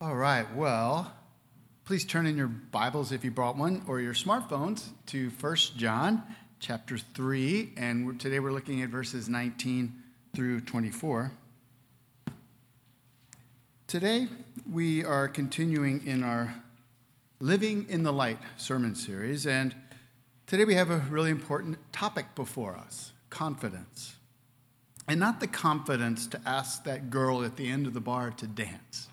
All right, well, please turn in your Bibles if you brought one or your smartphones to 1 John chapter 3, and today we're looking at verses 19 through 24. Today we are continuing in our Living in the Light sermon series, and today we have a really important topic before us confidence. And not the confidence to ask that girl at the end of the bar to dance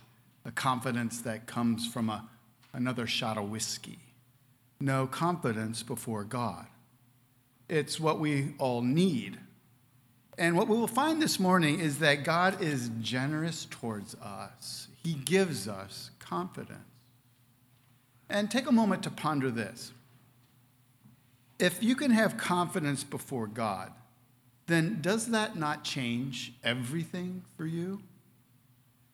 a confidence that comes from a, another shot of whiskey. No confidence before God. It's what we all need. And what we will find this morning is that God is generous towards us, He gives us confidence. And take a moment to ponder this. If you can have confidence before God, then does that not change everything for you?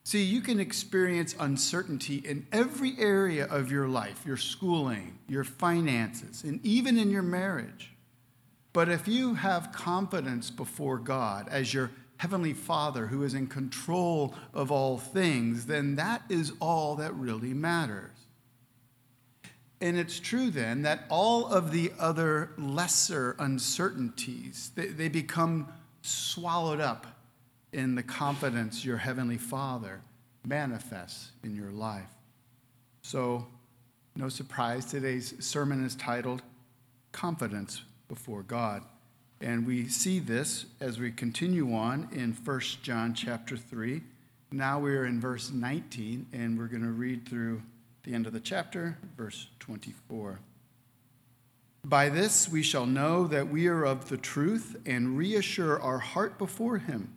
See, you can experience uncertainty in every area of your life your schooling, your finances, and even in your marriage. But if you have confidence before God as your Heavenly Father who is in control of all things, then that is all that really matters. And it's true then that all of the other lesser uncertainties, they, they become swallowed up in the confidence your Heavenly Father manifests in your life. So, no surprise, today's sermon is titled Confidence Before God. And we see this as we continue on in 1 John chapter 3. Now we are in verse 19, and we're going to read through the end of the chapter, verse 24. By this we shall know that we are of the truth and reassure our heart before Him.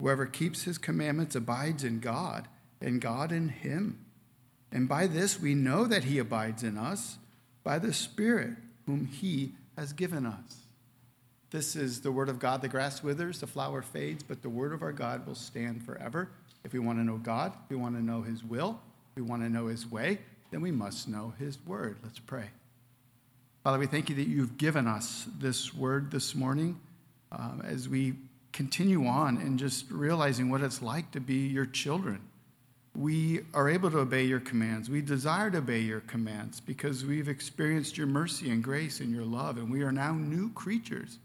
Whoever keeps his commandments abides in God, and God in him. And by this we know that he abides in us, by the Spirit whom he has given us. This is the word of God. The grass withers, the flower fades, but the word of our God will stand forever. If we want to know God, if we want to know his will, if we want to know his way, then we must know his word. Let's pray. Father, we thank you that you've given us this word this morning um, as we continue on and just realizing what it's like to be your children. We are able to obey your commands. We desire to obey your commands because we've experienced your mercy and grace and your love, and we are now new creatures.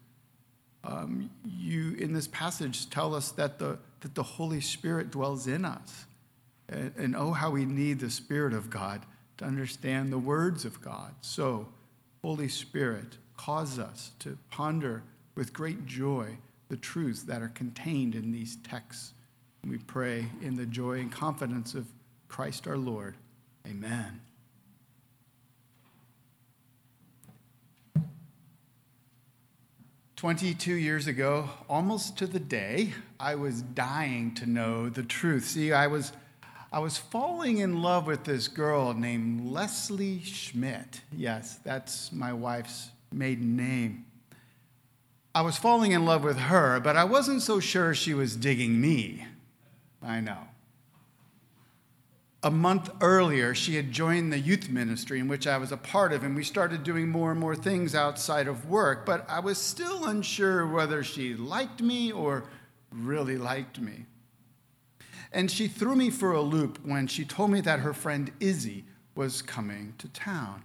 Um, you, in this passage, tell us that the, that the Holy Spirit dwells in us. And, and oh, how we need the Spirit of God to understand the words of God. So, Holy Spirit, cause us to ponder with great joy the truths that are contained in these texts. We pray in the joy and confidence of Christ our Lord. Amen. Twenty-two years ago, almost to the day, I was dying to know the truth. See, I was, I was falling in love with this girl named Leslie Schmidt. Yes, that's my wife's maiden name. I was falling in love with her, but I wasn't so sure she was digging me. I know. A month earlier, she had joined the youth ministry in which I was a part of, and we started doing more and more things outside of work, but I was still unsure whether she liked me or really liked me. And she threw me for a loop when she told me that her friend Izzy was coming to town.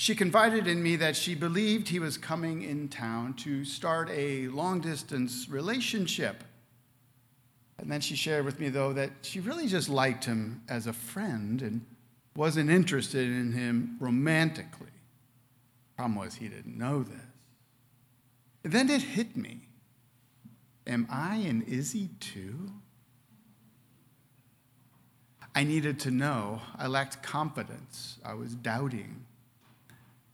She confided in me that she believed he was coming in town to start a long distance relationship. And then she shared with me, though, that she really just liked him as a friend and wasn't interested in him romantically. Problem was, he didn't know this. then it hit me Am I an Izzy too? I needed to know. I lacked confidence. I was doubting.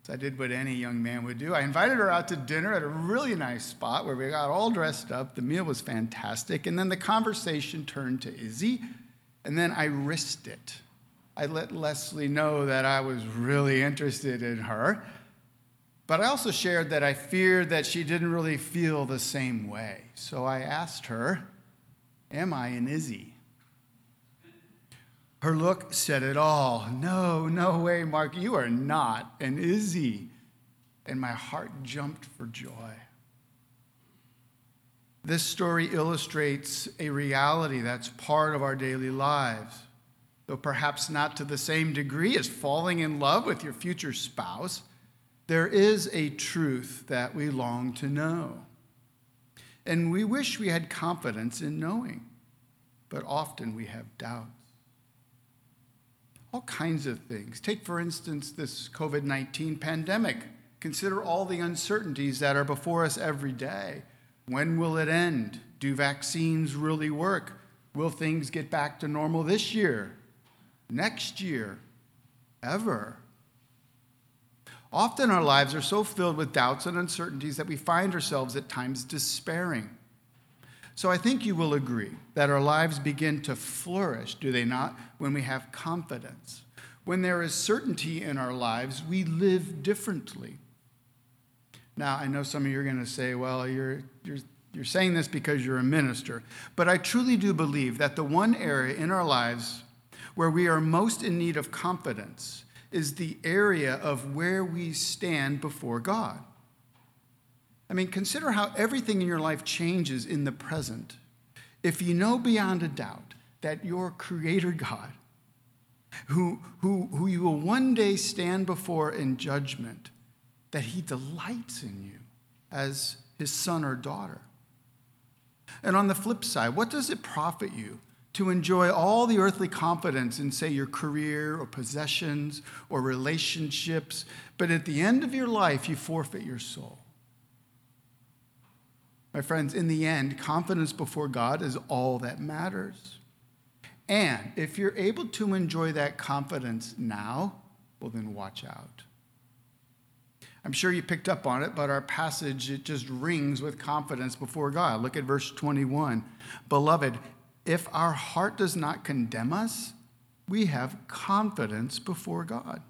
So I did what any young man would do. I invited her out to dinner at a really nice spot where we got all dressed up. The meal was fantastic. And then the conversation turned to Izzy, and then I risked it. I let Leslie know that I was really interested in her. But I also shared that I feared that she didn't really feel the same way. So I asked her, Am I an Izzy? Her look said it all. No, no way, Mark, you are not an Izzy. And my heart jumped for joy. This story illustrates a reality that's part of our daily lives, though perhaps not to the same degree as falling in love with your future spouse. There is a truth that we long to know. And we wish we had confidence in knowing, but often we have doubts. All kinds of things. Take, for instance, this COVID 19 pandemic. Consider all the uncertainties that are before us every day. When will it end? Do vaccines really work? Will things get back to normal this year? Next year? Ever? Often our lives are so filled with doubts and uncertainties that we find ourselves at times despairing. So I think you will agree that our lives begin to flourish, do they not, when we have confidence. When there is certainty in our lives, we live differently. Now, I know some of you are going to say, well, you're, you're, you're saying this because you're a minister. But I truly do believe that the one area in our lives where we are most in need of confidence is the area of where we stand before God. I mean, consider how everything in your life changes in the present. If you know beyond a doubt that your Creator God, who, who, who you will one day stand before in judgment, that he delights in you as his son or daughter. And on the flip side, what does it profit you to enjoy all the earthly confidence in, say, your career or possessions or relationships, but at the end of your life, you forfeit your soul? My friends, in the end, confidence before God is all that matters. And if you're able to enjoy that confidence now, well, then watch out. I'm sure you picked up on it, but our passage, it just rings with confidence before God. Look at verse 21. Beloved, if our heart does not condemn us, we have confidence before God.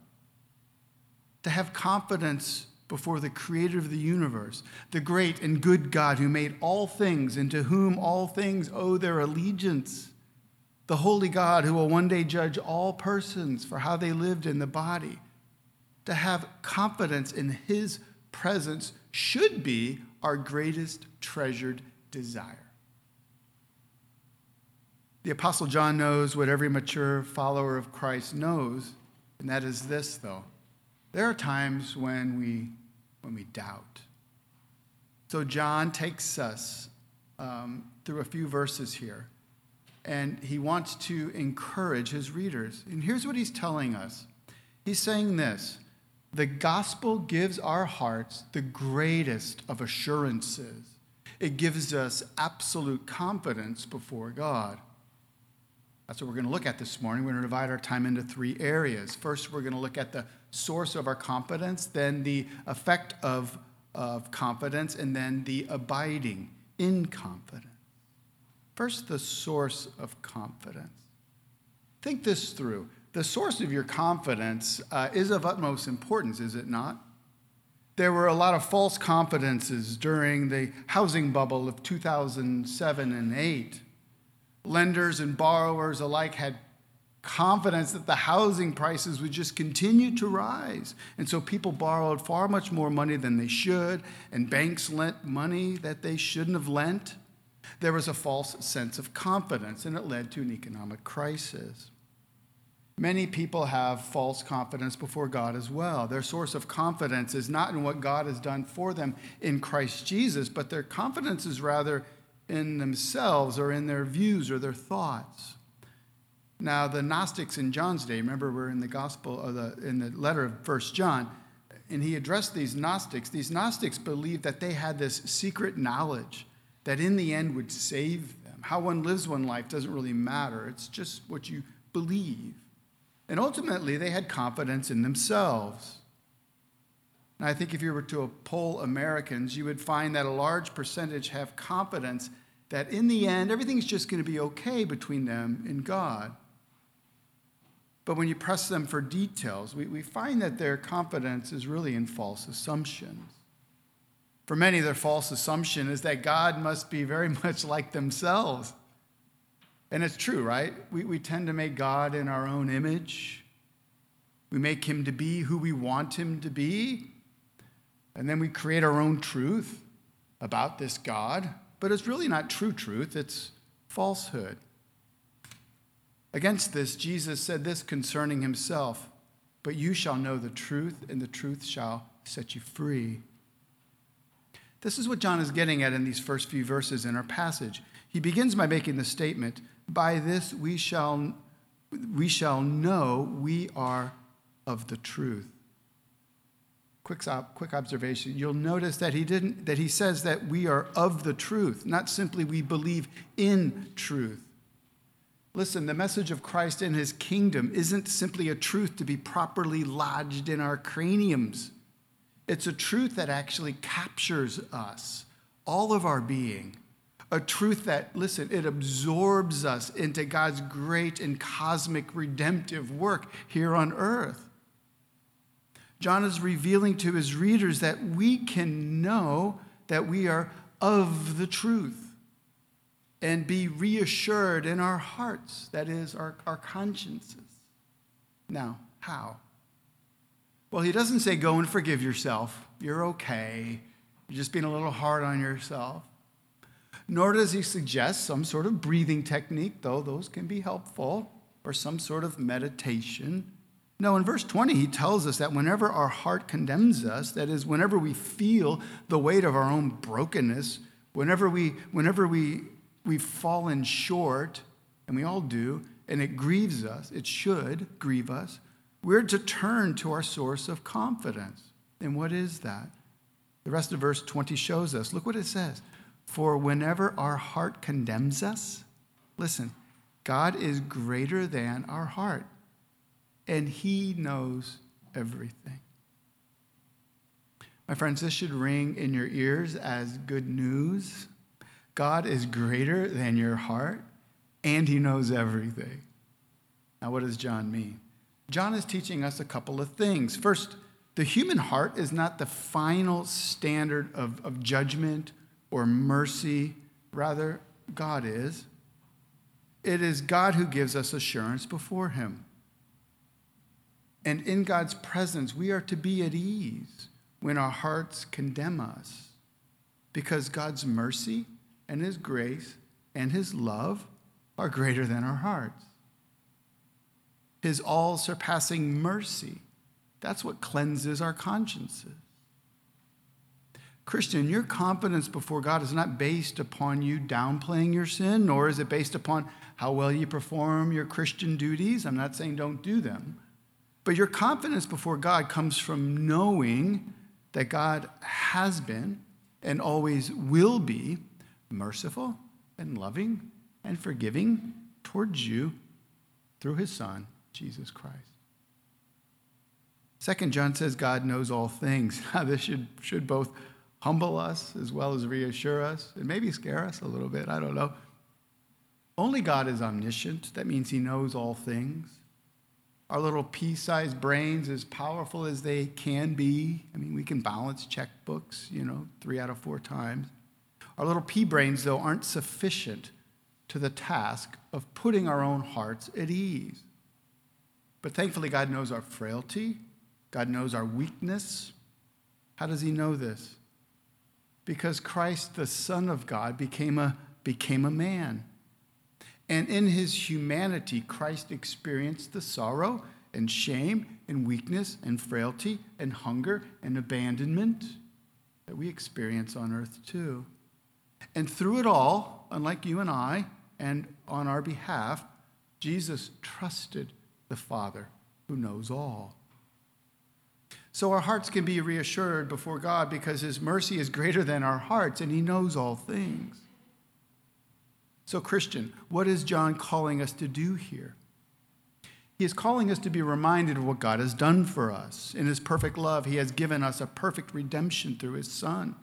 To have confidence before the creator of the universe, the great and good God who made all things and to whom all things owe their allegiance, the holy God who will one day judge all persons for how they lived in the body to have confidence in his presence should be our greatest treasured desire. The Apostle John knows what every mature follower of Christ knows, and that is this, though. There are times when we, when we doubt. So John takes us um, through a few verses here, and he wants to encourage his readers. And here's what he's telling us He's saying this the gospel gives our hearts the greatest of assurances. It gives us absolute confidence before God. That's what we're going to look at this morning. We're going to divide our time into three areas. First, we're going to look at the source of our confidence, then the effect of, of confidence, and then the abiding in confidence. First, the source of confidence. Think this through the source of your confidence uh, is of utmost importance, is it not? There were a lot of false confidences during the housing bubble of 2007 and 8. Lenders and borrowers alike had confidence that the housing prices would just continue to rise. And so people borrowed far much more money than they should, and banks lent money that they shouldn't have lent. There was a false sense of confidence, and it led to an economic crisis. Many people have false confidence before God as well. Their source of confidence is not in what God has done for them in Christ Jesus, but their confidence is rather in themselves or in their views or their thoughts. Now, the Gnostics in John's day, remember we're in the gospel of the in the letter of First John, and he addressed these Gnostics. These Gnostics believed that they had this secret knowledge that in the end would save them. How one lives one life doesn't really matter. It's just what you believe. And ultimately, they had confidence in themselves. And I think if you were to poll Americans, you would find that a large percentage have confidence that in the end, everything's just going to be okay between them and God. But when you press them for details, we, we find that their confidence is really in false assumptions. For many, their false assumption is that God must be very much like themselves. And it's true, right? We, we tend to make God in our own image. We make him to be who we want him to be. And then we create our own truth about this God. But it's really not true truth, it's falsehood. Against this, Jesus said this concerning himself But you shall know the truth, and the truth shall set you free. This is what John is getting at in these first few verses in our passage. He begins by making the statement By this we shall, we shall know we are of the truth. Quick, quick observation. You'll notice that he didn't that he says that we are of the truth, not simply we believe in truth. Listen, the message of Christ and his kingdom isn't simply a truth to be properly lodged in our craniums. It's a truth that actually captures us, all of our being. A truth that, listen, it absorbs us into God's great and cosmic redemptive work here on earth. John is revealing to his readers that we can know that we are of the truth and be reassured in our hearts, that is, our, our consciences. Now, how? Well, he doesn't say, go and forgive yourself. You're okay. You're just being a little hard on yourself. Nor does he suggest some sort of breathing technique, though those can be helpful, or some sort of meditation. No, in verse 20, he tells us that whenever our heart condemns us, that is, whenever we feel the weight of our own brokenness, whenever, we, whenever we we've fallen short, and we all do, and it grieves us, it should grieve us, we're to turn to our source of confidence. And what is that? The rest of verse 20 shows us. Look what it says. For whenever our heart condemns us, listen, God is greater than our heart, and He knows everything. My friends, this should ring in your ears as good news God is greater than your heart, and he knows everything. Now, what does John mean? John is teaching us a couple of things. First, the human heart is not the final standard of, of judgment or mercy, rather, God is. It is God who gives us assurance before him. And in God's presence, we are to be at ease when our hearts condemn us because God's mercy and His grace and His love are greater than our hearts. His all surpassing mercy, that's what cleanses our consciences. Christian, your confidence before God is not based upon you downplaying your sin, nor is it based upon how well you perform your Christian duties. I'm not saying don't do them. But your confidence before God comes from knowing that God has been and always will be merciful and loving and forgiving towards you through his Son, Jesus Christ. Second John says God knows all things. Now, this should, should both humble us as well as reassure us and maybe scare us a little bit. I don't know. Only God is omniscient. That means he knows all things. Our little pea sized brains, as powerful as they can be, I mean, we can balance checkbooks, you know, three out of four times. Our little pea brains, though, aren't sufficient to the task of putting our own hearts at ease. But thankfully, God knows our frailty, God knows our weakness. How does He know this? Because Christ, the Son of God, became a, became a man. And in his humanity, Christ experienced the sorrow and shame and weakness and frailty and hunger and abandonment that we experience on earth too. And through it all, unlike you and I, and on our behalf, Jesus trusted the Father who knows all. So our hearts can be reassured before God because His mercy is greater than our hearts and He knows all things. So, Christian, what is John calling us to do here? He is calling us to be reminded of what God has done for us. In His perfect love, He has given us a perfect redemption through His Son.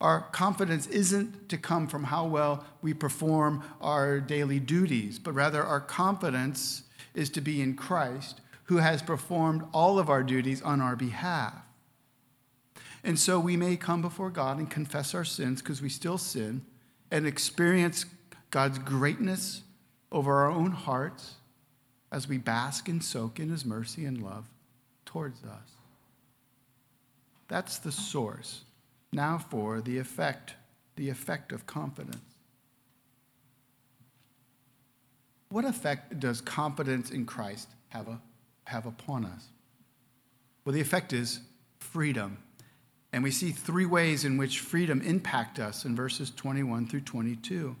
Our confidence isn't to come from how well we perform our daily duties, but rather our confidence is to be in Christ, who has performed all of our duties on our behalf. And so we may come before God and confess our sins because we still sin and experience God's greatness over our own hearts as we bask and soak in his mercy and love towards us. That's the source. Now for the effect, the effect of confidence. What effect does confidence in Christ have, a, have upon us? Well, the effect is freedom. And we see three ways in which freedom impact us in verses 21 through 22.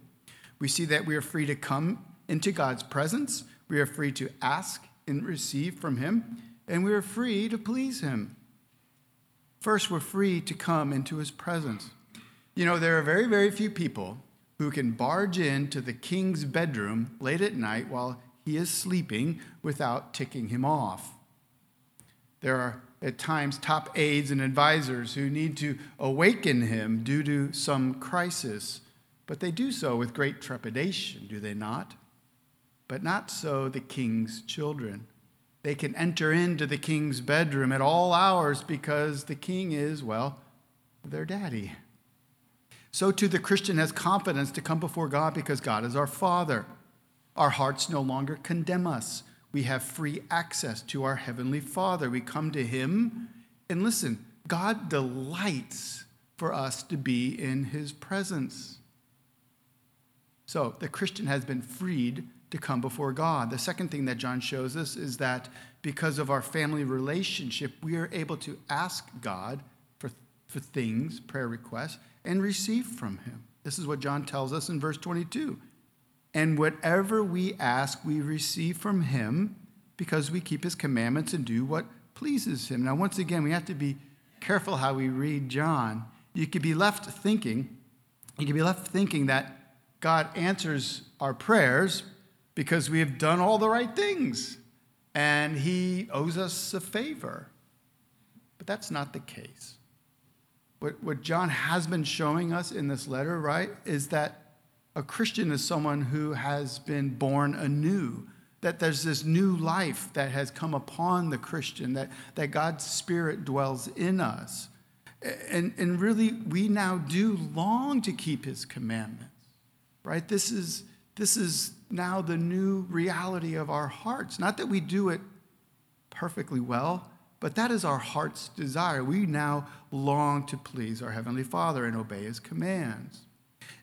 We see that we are free to come into God's presence, we are free to ask and receive from him, and we are free to please him. First, we're free to come into his presence. You know, there are very, very few people who can barge into the king's bedroom late at night while he is sleeping without ticking him off. There are at times top aides and advisors who need to awaken him due to some crisis, but they do so with great trepidation, do they not? But not so the king's children. They can enter into the king's bedroom at all hours because the king is, well, their daddy. So too the Christian has confidence to come before God because God is our Father. Our hearts no longer condemn us. We have free access to our Heavenly Father. We come to Him, and listen, God delights for us to be in His presence. So the Christian has been freed to come before God. The second thing that John shows us is that because of our family relationship, we are able to ask God for, for things, prayer requests, and receive from him. This is what John tells us in verse 22. And whatever we ask, we receive from him because we keep his commandments and do what pleases him. Now, once again, we have to be careful how we read John. You could be left thinking, you could be left thinking that God answers our prayers because we have done all the right things and he owes us a favor. But that's not the case. What, what John has been showing us in this letter, right, is that a Christian is someone who has been born anew, that there's this new life that has come upon the Christian, that, that God's Spirit dwells in us. And, and really, we now do long to keep his commandments, right? This is, this is now the new reality of our hearts. Not that we do it perfectly well, but that is our heart's desire. We now long to please our Heavenly Father and obey His commands.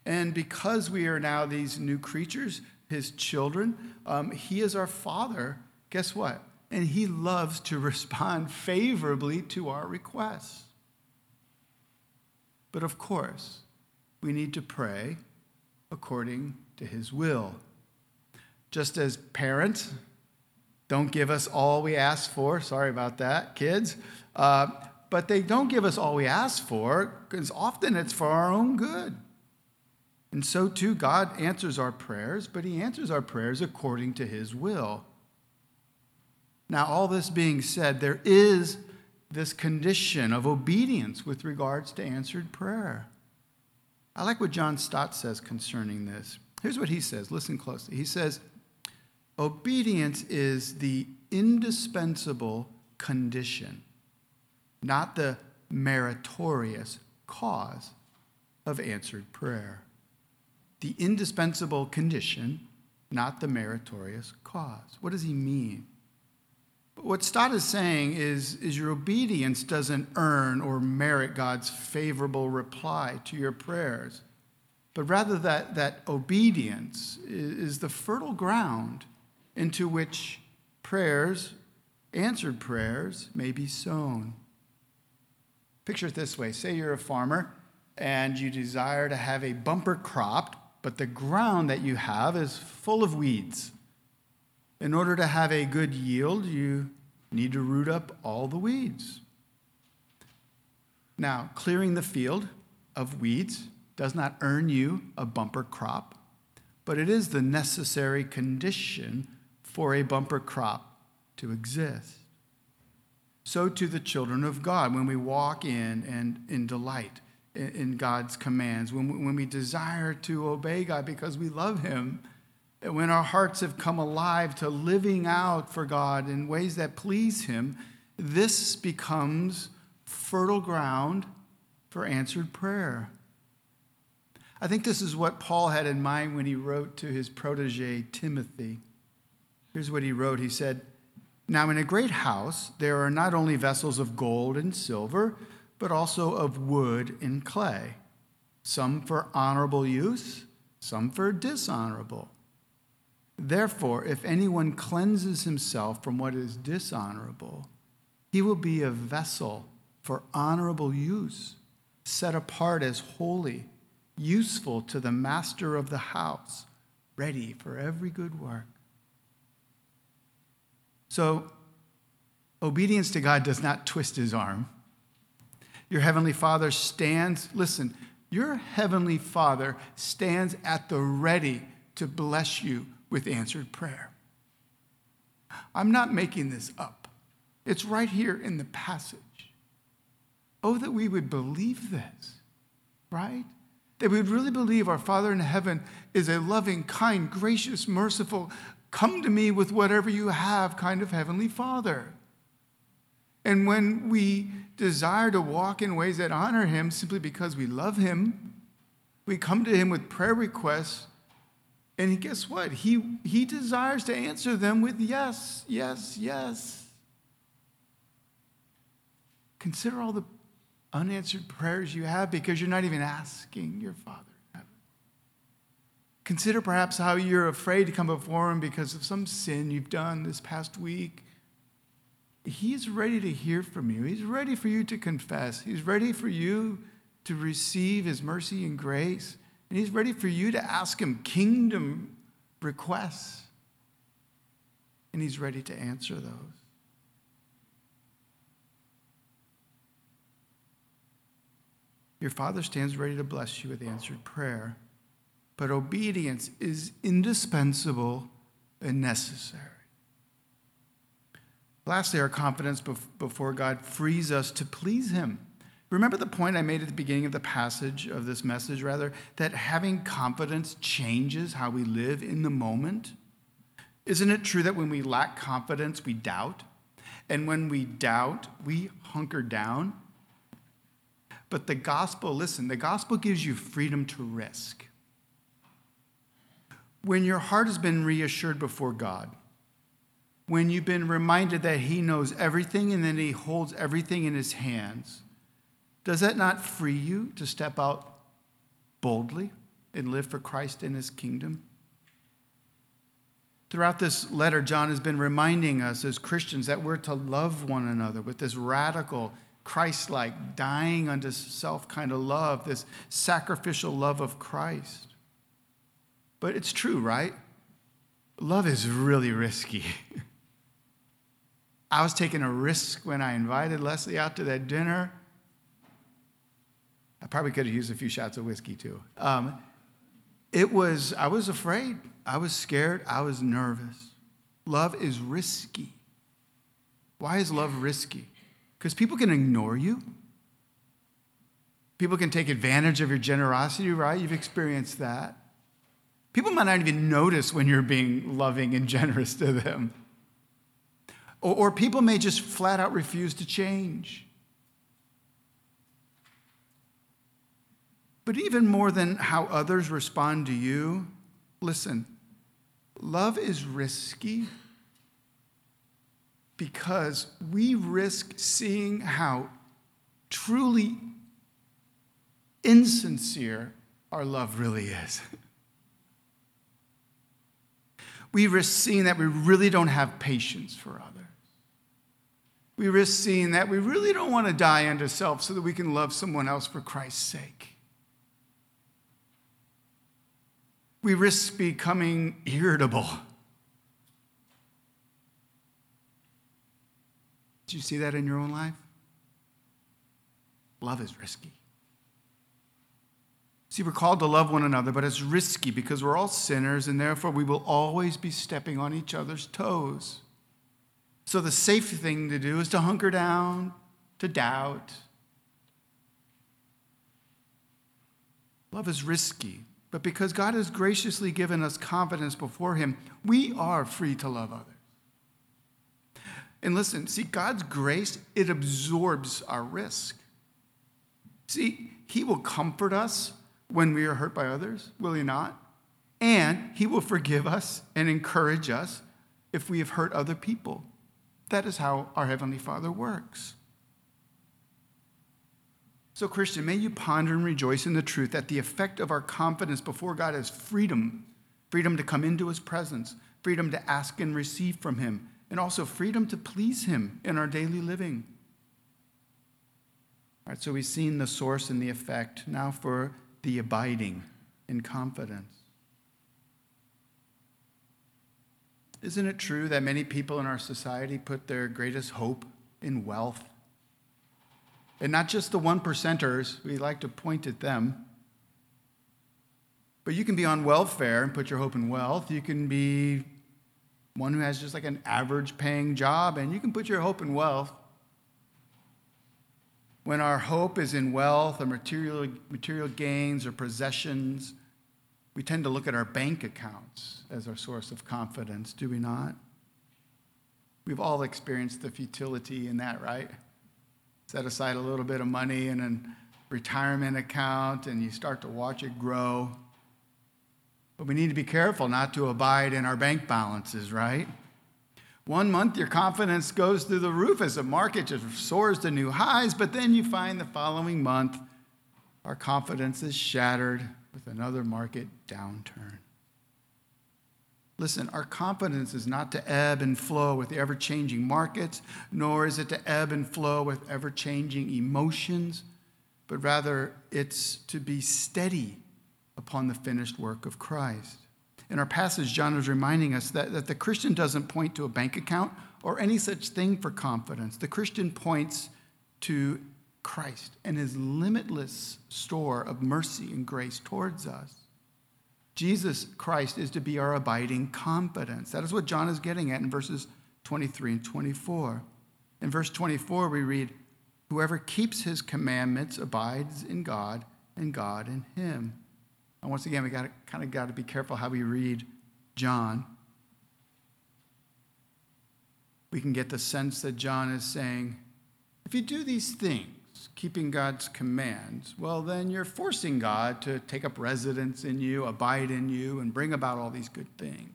And because we are now these new creatures, His children, um, He is our Father. Guess what? And He loves to respond favorably to our requests. But of course, we need to pray according to His will. Just as parents don't give us all we ask for. Sorry about that, kids. Uh, but they don't give us all we ask for because often it's for our own good. And so too, God answers our prayers, but He answers our prayers according to His will. Now, all this being said, there is this condition of obedience with regards to answered prayer. I like what John Stott says concerning this. Here's what he says. Listen closely. He says, Obedience is the indispensable condition, not the meritorious cause of answered prayer. The indispensable condition, not the meritorious cause. What does he mean? What Stott is saying is, is your obedience doesn't earn or merit God's favorable reply to your prayers, but rather that, that obedience is the fertile ground into which prayers, answered prayers, may be sown. Picture it this way say you're a farmer and you desire to have a bumper crop, but the ground that you have is full of weeds. In order to have a good yield, you need to root up all the weeds. Now, clearing the field of weeds does not earn you a bumper crop, but it is the necessary condition for a bumper crop to exist. So to the children of God, when we walk in and in delight in God's commands, when we, when we desire to obey God because we love Him, when our hearts have come alive to living out for God in ways that please Him, this becomes fertile ground for answered prayer. I think this is what Paul had in mind when he wrote to his protege, Timothy. Here's what he wrote He said, Now in a great house, there are not only vessels of gold and silver, but also of wood and clay, some for honorable use, some for dishonorable. Therefore, if anyone cleanses himself from what is dishonorable, he will be a vessel for honorable use, set apart as holy, useful to the master of the house, ready for every good work. So, obedience to God does not twist his arm. Your heavenly Father stands, listen, your heavenly Father stands at the ready to bless you with answered prayer. I'm not making this up, it's right here in the passage. Oh, that we would believe this, right? That we would really believe our Father in heaven is a loving, kind, gracious, merciful, come to me with whatever you have kind of heavenly Father. And when we desire to walk in ways that honor Him simply because we love Him, we come to Him with prayer requests and guess what? He, he desires to answer them with yes, yes, yes. Consider all the unanswered prayers you have because you're not even asking your Father. Consider perhaps how you're afraid to come before Him because of some sin you've done this past week. He's ready to hear from you. He's ready for you to confess. He's ready for you to receive His mercy and grace. And He's ready for you to ask Him kingdom requests. And He's ready to answer those. Your Father stands ready to bless you with answered prayer, but obedience is indispensable and necessary. Lastly, our confidence before God frees us to please Him. Remember the point I made at the beginning of the passage of this message, rather, that having confidence changes how we live in the moment? Isn't it true that when we lack confidence, we doubt? And when we doubt, we hunker down? But the gospel, listen, the gospel gives you freedom to risk. When your heart has been reassured before God, when you've been reminded that He knows everything and that He holds everything in His hands, does that not free you to step out boldly and live for Christ in his kingdom? Throughout this letter, John has been reminding us as Christians that we're to love one another with this radical, Christ like, dying unto self kind of love, this sacrificial love of Christ. But it's true, right? Love is really risky. I was taking a risk when I invited Leslie out to that dinner. I probably could have used a few shots of whiskey too. Um, it was, I was afraid. I was scared. I was nervous. Love is risky. Why is love risky? Because people can ignore you. People can take advantage of your generosity, right? You've experienced that. People might not even notice when you're being loving and generous to them. Or, or people may just flat out refuse to change. But even more than how others respond to you, listen, love is risky because we risk seeing how truly insincere our love really is. we risk seeing that we really don't have patience for others. We risk seeing that we really don't want to die unto self so that we can love someone else for Christ's sake. we risk becoming irritable. Do you see that in your own life? Love is risky. See, we're called to love one another, but it's risky because we're all sinners, and therefore we will always be stepping on each other's toes. So the safe thing to do is to hunker down, to doubt. Love is risky But because God has graciously given us confidence before Him, we are free to love others. And listen, see, God's grace, it absorbs our risk. See, He will comfort us when we are hurt by others, will He not? And He will forgive us and encourage us if we have hurt other people. That is how our Heavenly Father works. So, Christian, may you ponder and rejoice in the truth that the effect of our confidence before God is freedom freedom to come into His presence, freedom to ask and receive from Him, and also freedom to please Him in our daily living. All right, so we've seen the source and the effect. Now for the abiding in confidence. Isn't it true that many people in our society put their greatest hope in wealth? And not just the one percenters, we like to point at them. But you can be on welfare and put your hope in wealth. You can be one who has just like an average paying job and you can put your hope in wealth. When our hope is in wealth or material, material gains or possessions, we tend to look at our bank accounts as our source of confidence, do we not? We've all experienced the futility in that, right? Set aside a little bit of money in a retirement account and you start to watch it grow. But we need to be careful not to abide in our bank balances, right? One month, your confidence goes through the roof as the market just soars to new highs, but then you find the following month, our confidence is shattered with another market downturn. Listen, our confidence is not to ebb and flow with the ever changing markets, nor is it to ebb and flow with ever changing emotions, but rather it's to be steady upon the finished work of Christ. In our passage, John is reminding us that, that the Christian doesn't point to a bank account or any such thing for confidence. The Christian points to Christ and his limitless store of mercy and grace towards us. Jesus Christ is to be our abiding confidence. That is what John is getting at in verses 23 and 24. In verse 24, we read, Whoever keeps his commandments abides in God, and God in him. And once again, we got kind of got to be careful how we read John. We can get the sense that John is saying, if you do these things, keeping God's commands, well, then you're forcing God to take up residence in you, abide in you, and bring about all these good things.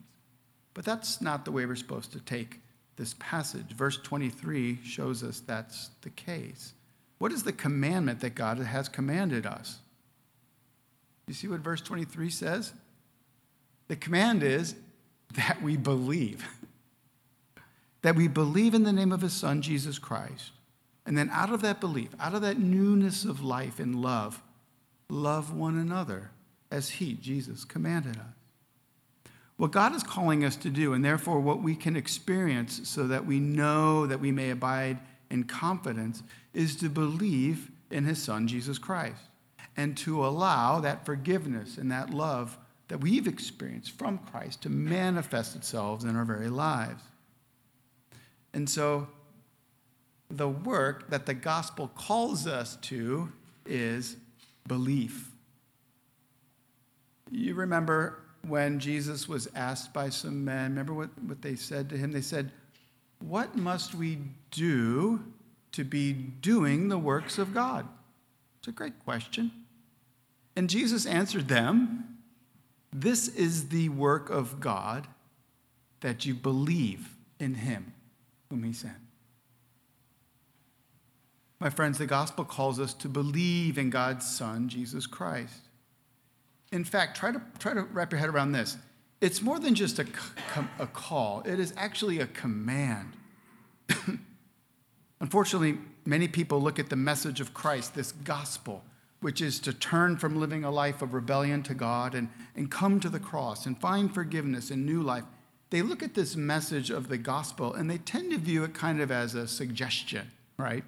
But that's not the way we're supposed to take this passage. Verse 23 shows us that's the case. What is the commandment that God has commanded us? You see what verse 23 says? The command is that we believe. that we believe in the name of his son, Jesus Christ and then out of that belief, out of that newness of life and love, love one another as He, Jesus, commanded us. What God is calling us to do, and therefore what we can experience so that we know that we may abide in confidence, is to believe in His Son, Jesus Christ, and to allow that forgiveness and that love that we've experienced from Christ to manifest itself in our very lives. And so, the work that the gospel calls us to is belief. You remember when Jesus was asked by some men, remember what, what they said to him? They said, What must we do to be doing the works of God? It's a great question. And Jesus answered them, This is the work of God, that you believe in him whom he sent. My friends, the gospel calls us to believe in God's Son, Jesus Christ. In fact, try to, try to wrap your head around this. It's more than just a, a call, it is actually a command. Unfortunately, many people look at the message of Christ, this gospel, which is to turn from living a life of rebellion to God and, and come to the cross and find forgiveness and new life. They look at this message of the gospel and they tend to view it kind of as a suggestion, right?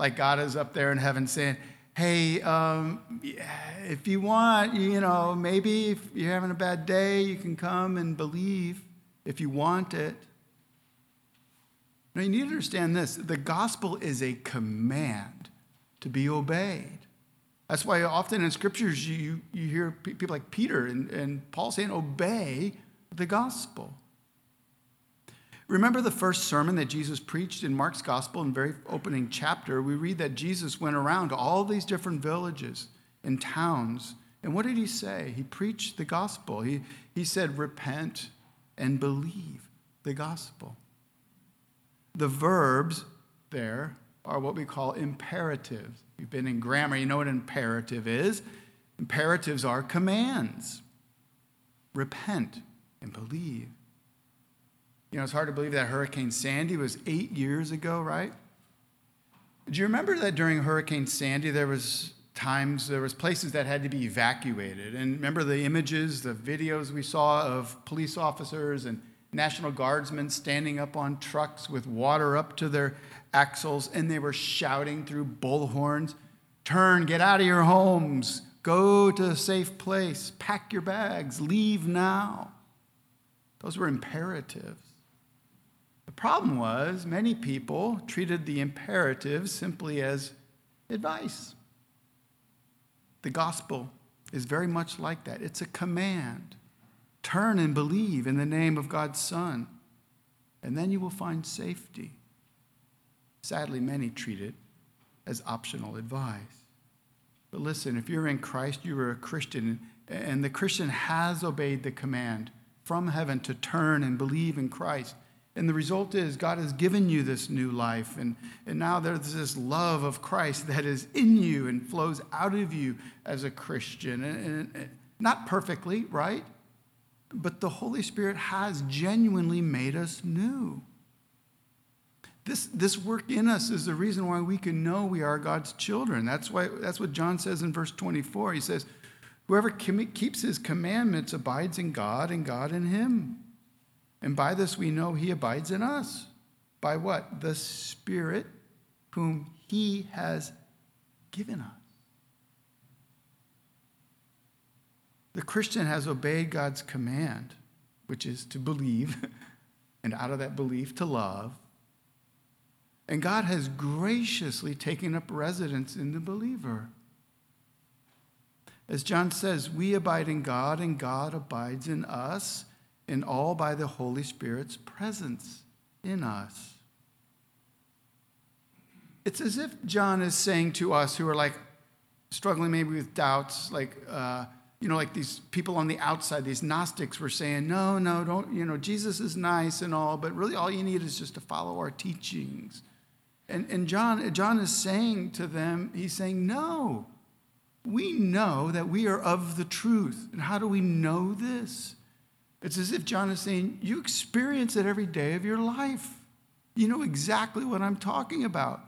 like God is up there in heaven saying, hey, um, if you want, you know, maybe if you're having a bad day, you can come and believe if you want it. Now, you need to understand this the gospel is a command to be obeyed. That's why often in scriptures you, you hear people like Peter and, and Paul saying, obey the gospel. Remember the first sermon that Jesus preached in Mark's gospel in the very opening chapter? We read that Jesus went around to all these different villages and towns. And what did he say? He preached the gospel. He, he said, repent and believe the gospel. The verbs there are what we call imperatives. You've been in grammar, you know what imperative is. Imperatives are commands repent and believe. You know, it's hard to believe that Hurricane Sandy was eight years ago, right? Do you remember that during Hurricane Sandy there was times there was places that had to be evacuated and remember the images the videos we saw of police officers and national guardsmen standing up on trucks with water up to their axles and they were shouting through bullhorns turn get out of your homes go to a safe place pack your bags leave now those were imperatives the problem was many people treated the imperatives simply as advice. The gospel is very much like that. It's a command. Turn and believe in the name of God's Son, and then you will find safety. Sadly, many treat it as optional advice. But listen, if you're in Christ, you are a Christian, and the Christian has obeyed the command from heaven to turn and believe in Christ. And the result is God has given you this new life. And, and now there's this love of Christ that is in you and flows out of you as a Christian. And, and, and not perfectly, right? But the Holy Spirit has genuinely made us new. This, this work in us is the reason why we can know we are God's children. That's, why, that's what John says in verse 24. He says, Whoever keeps his commandments abides in God and God in him. And by this we know he abides in us. By what? The Spirit whom he has given us. The Christian has obeyed God's command, which is to believe, and out of that belief, to love. And God has graciously taken up residence in the believer. As John says, we abide in God, and God abides in us and all by the Holy Spirit's presence in us. It's as if John is saying to us who are like struggling maybe with doubts, like, uh, you know, like these people on the outside, these Gnostics were saying, no, no, don't, you know, Jesus is nice and all, but really all you need is just to follow our teachings. And, and John, John is saying to them, he's saying, no, we know that we are of the truth. And how do we know this? It's as if John is saying, You experience it every day of your life. You know exactly what I'm talking about.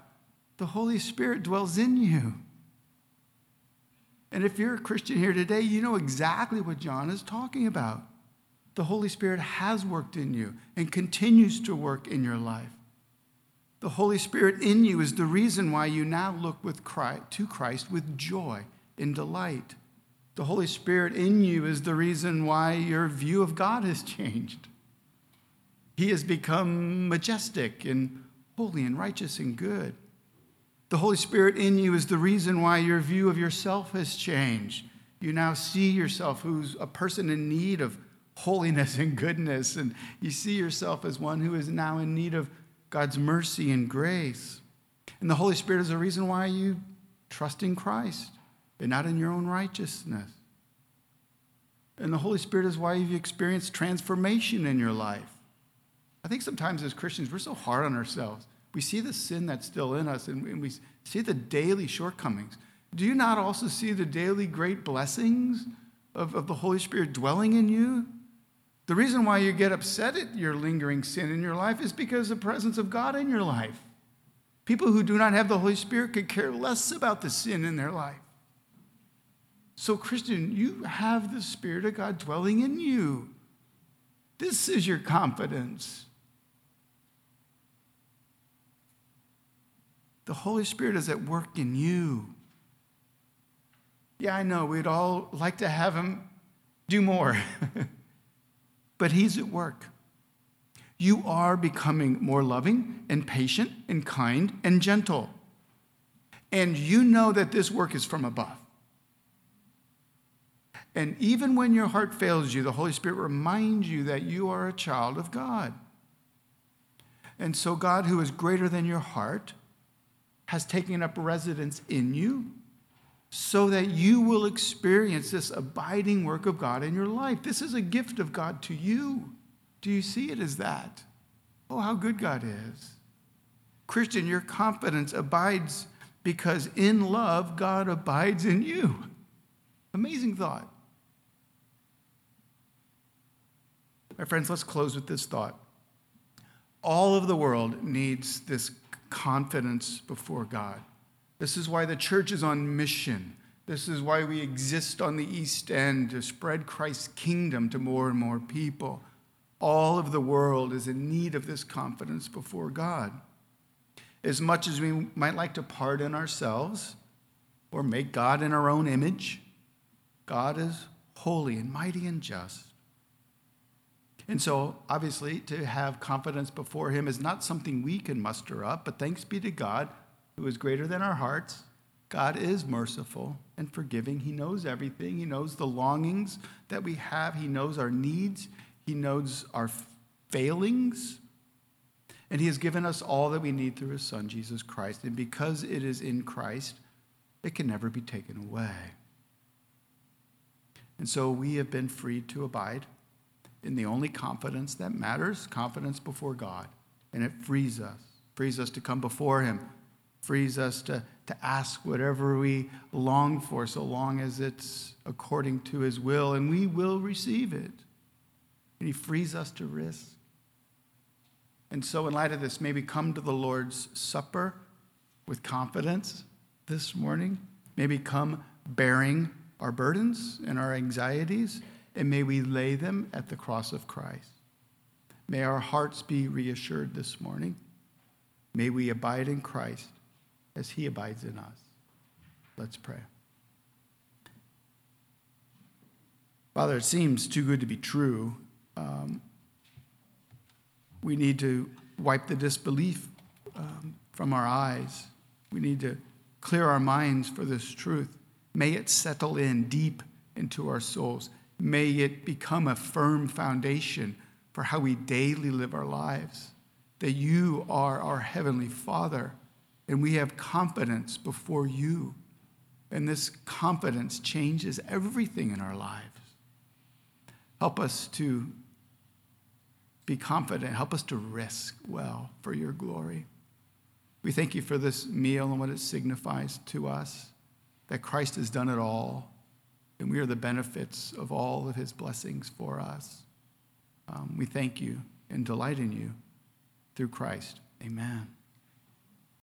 The Holy Spirit dwells in you. And if you're a Christian here today, you know exactly what John is talking about. The Holy Spirit has worked in you and continues to work in your life. The Holy Spirit in you is the reason why you now look with Christ, to Christ with joy and delight. The Holy Spirit in you is the reason why your view of God has changed. He has become majestic and holy and righteous and good. The Holy Spirit in you is the reason why your view of yourself has changed. You now see yourself who's a person in need of holiness and goodness, and you see yourself as one who is now in need of God's mercy and grace. And the Holy Spirit is the reason why you trust in Christ and not in your own righteousness. And the Holy Spirit is why you've experienced transformation in your life. I think sometimes as Christians, we're so hard on ourselves. We see the sin that's still in us and we see the daily shortcomings. Do you not also see the daily great blessings of, of the Holy Spirit dwelling in you? The reason why you get upset at your lingering sin in your life is because the presence of God in your life. People who do not have the Holy Spirit could care less about the sin in their life. So, Christian, you have the Spirit of God dwelling in you. This is your confidence. The Holy Spirit is at work in you. Yeah, I know we'd all like to have Him do more, but He's at work. You are becoming more loving and patient and kind and gentle. And you know that this work is from above. And even when your heart fails you, the Holy Spirit reminds you that you are a child of God. And so, God, who is greater than your heart, has taken up residence in you so that you will experience this abiding work of God in your life. This is a gift of God to you. Do you see it as that? Oh, how good God is. Christian, your confidence abides because in love, God abides in you. Amazing thought. My friends, let's close with this thought. All of the world needs this confidence before God. This is why the church is on mission. This is why we exist on the East End to spread Christ's kingdom to more and more people. All of the world is in need of this confidence before God. As much as we might like to pardon ourselves or make God in our own image, God is holy and mighty and just. And so, obviously, to have confidence before Him is not something we can muster up, but thanks be to God, who is greater than our hearts. God is merciful and forgiving. He knows everything. He knows the longings that we have. He knows our needs. He knows our failings. And He has given us all that we need through His Son, Jesus Christ. And because it is in Christ, it can never be taken away. And so we have been freed to abide in the only confidence that matters confidence before God. And it frees us, frees us to come before Him, frees us to, to ask whatever we long for, so long as it's according to His will, and we will receive it. And He frees us to risk. And so, in light of this, maybe come to the Lord's Supper with confidence this morning. Maybe come bearing our burdens and our anxieties and may we lay them at the cross of Christ. May our hearts be reassured this morning. May we abide in Christ as he abides in us. Let's pray. Father, it seems too good to be true. Um, we need to wipe the disbelief um, from our eyes. We need to clear our minds for this truth. May it settle in deep into our souls. May it become a firm foundation for how we daily live our lives. That you are our Heavenly Father, and we have confidence before you. And this confidence changes everything in our lives. Help us to be confident. Help us to risk well for your glory. We thank you for this meal and what it signifies to us that Christ has done it all and we are the benefits of all of his blessings for us. Um, we thank you and delight in you through Christ. Amen.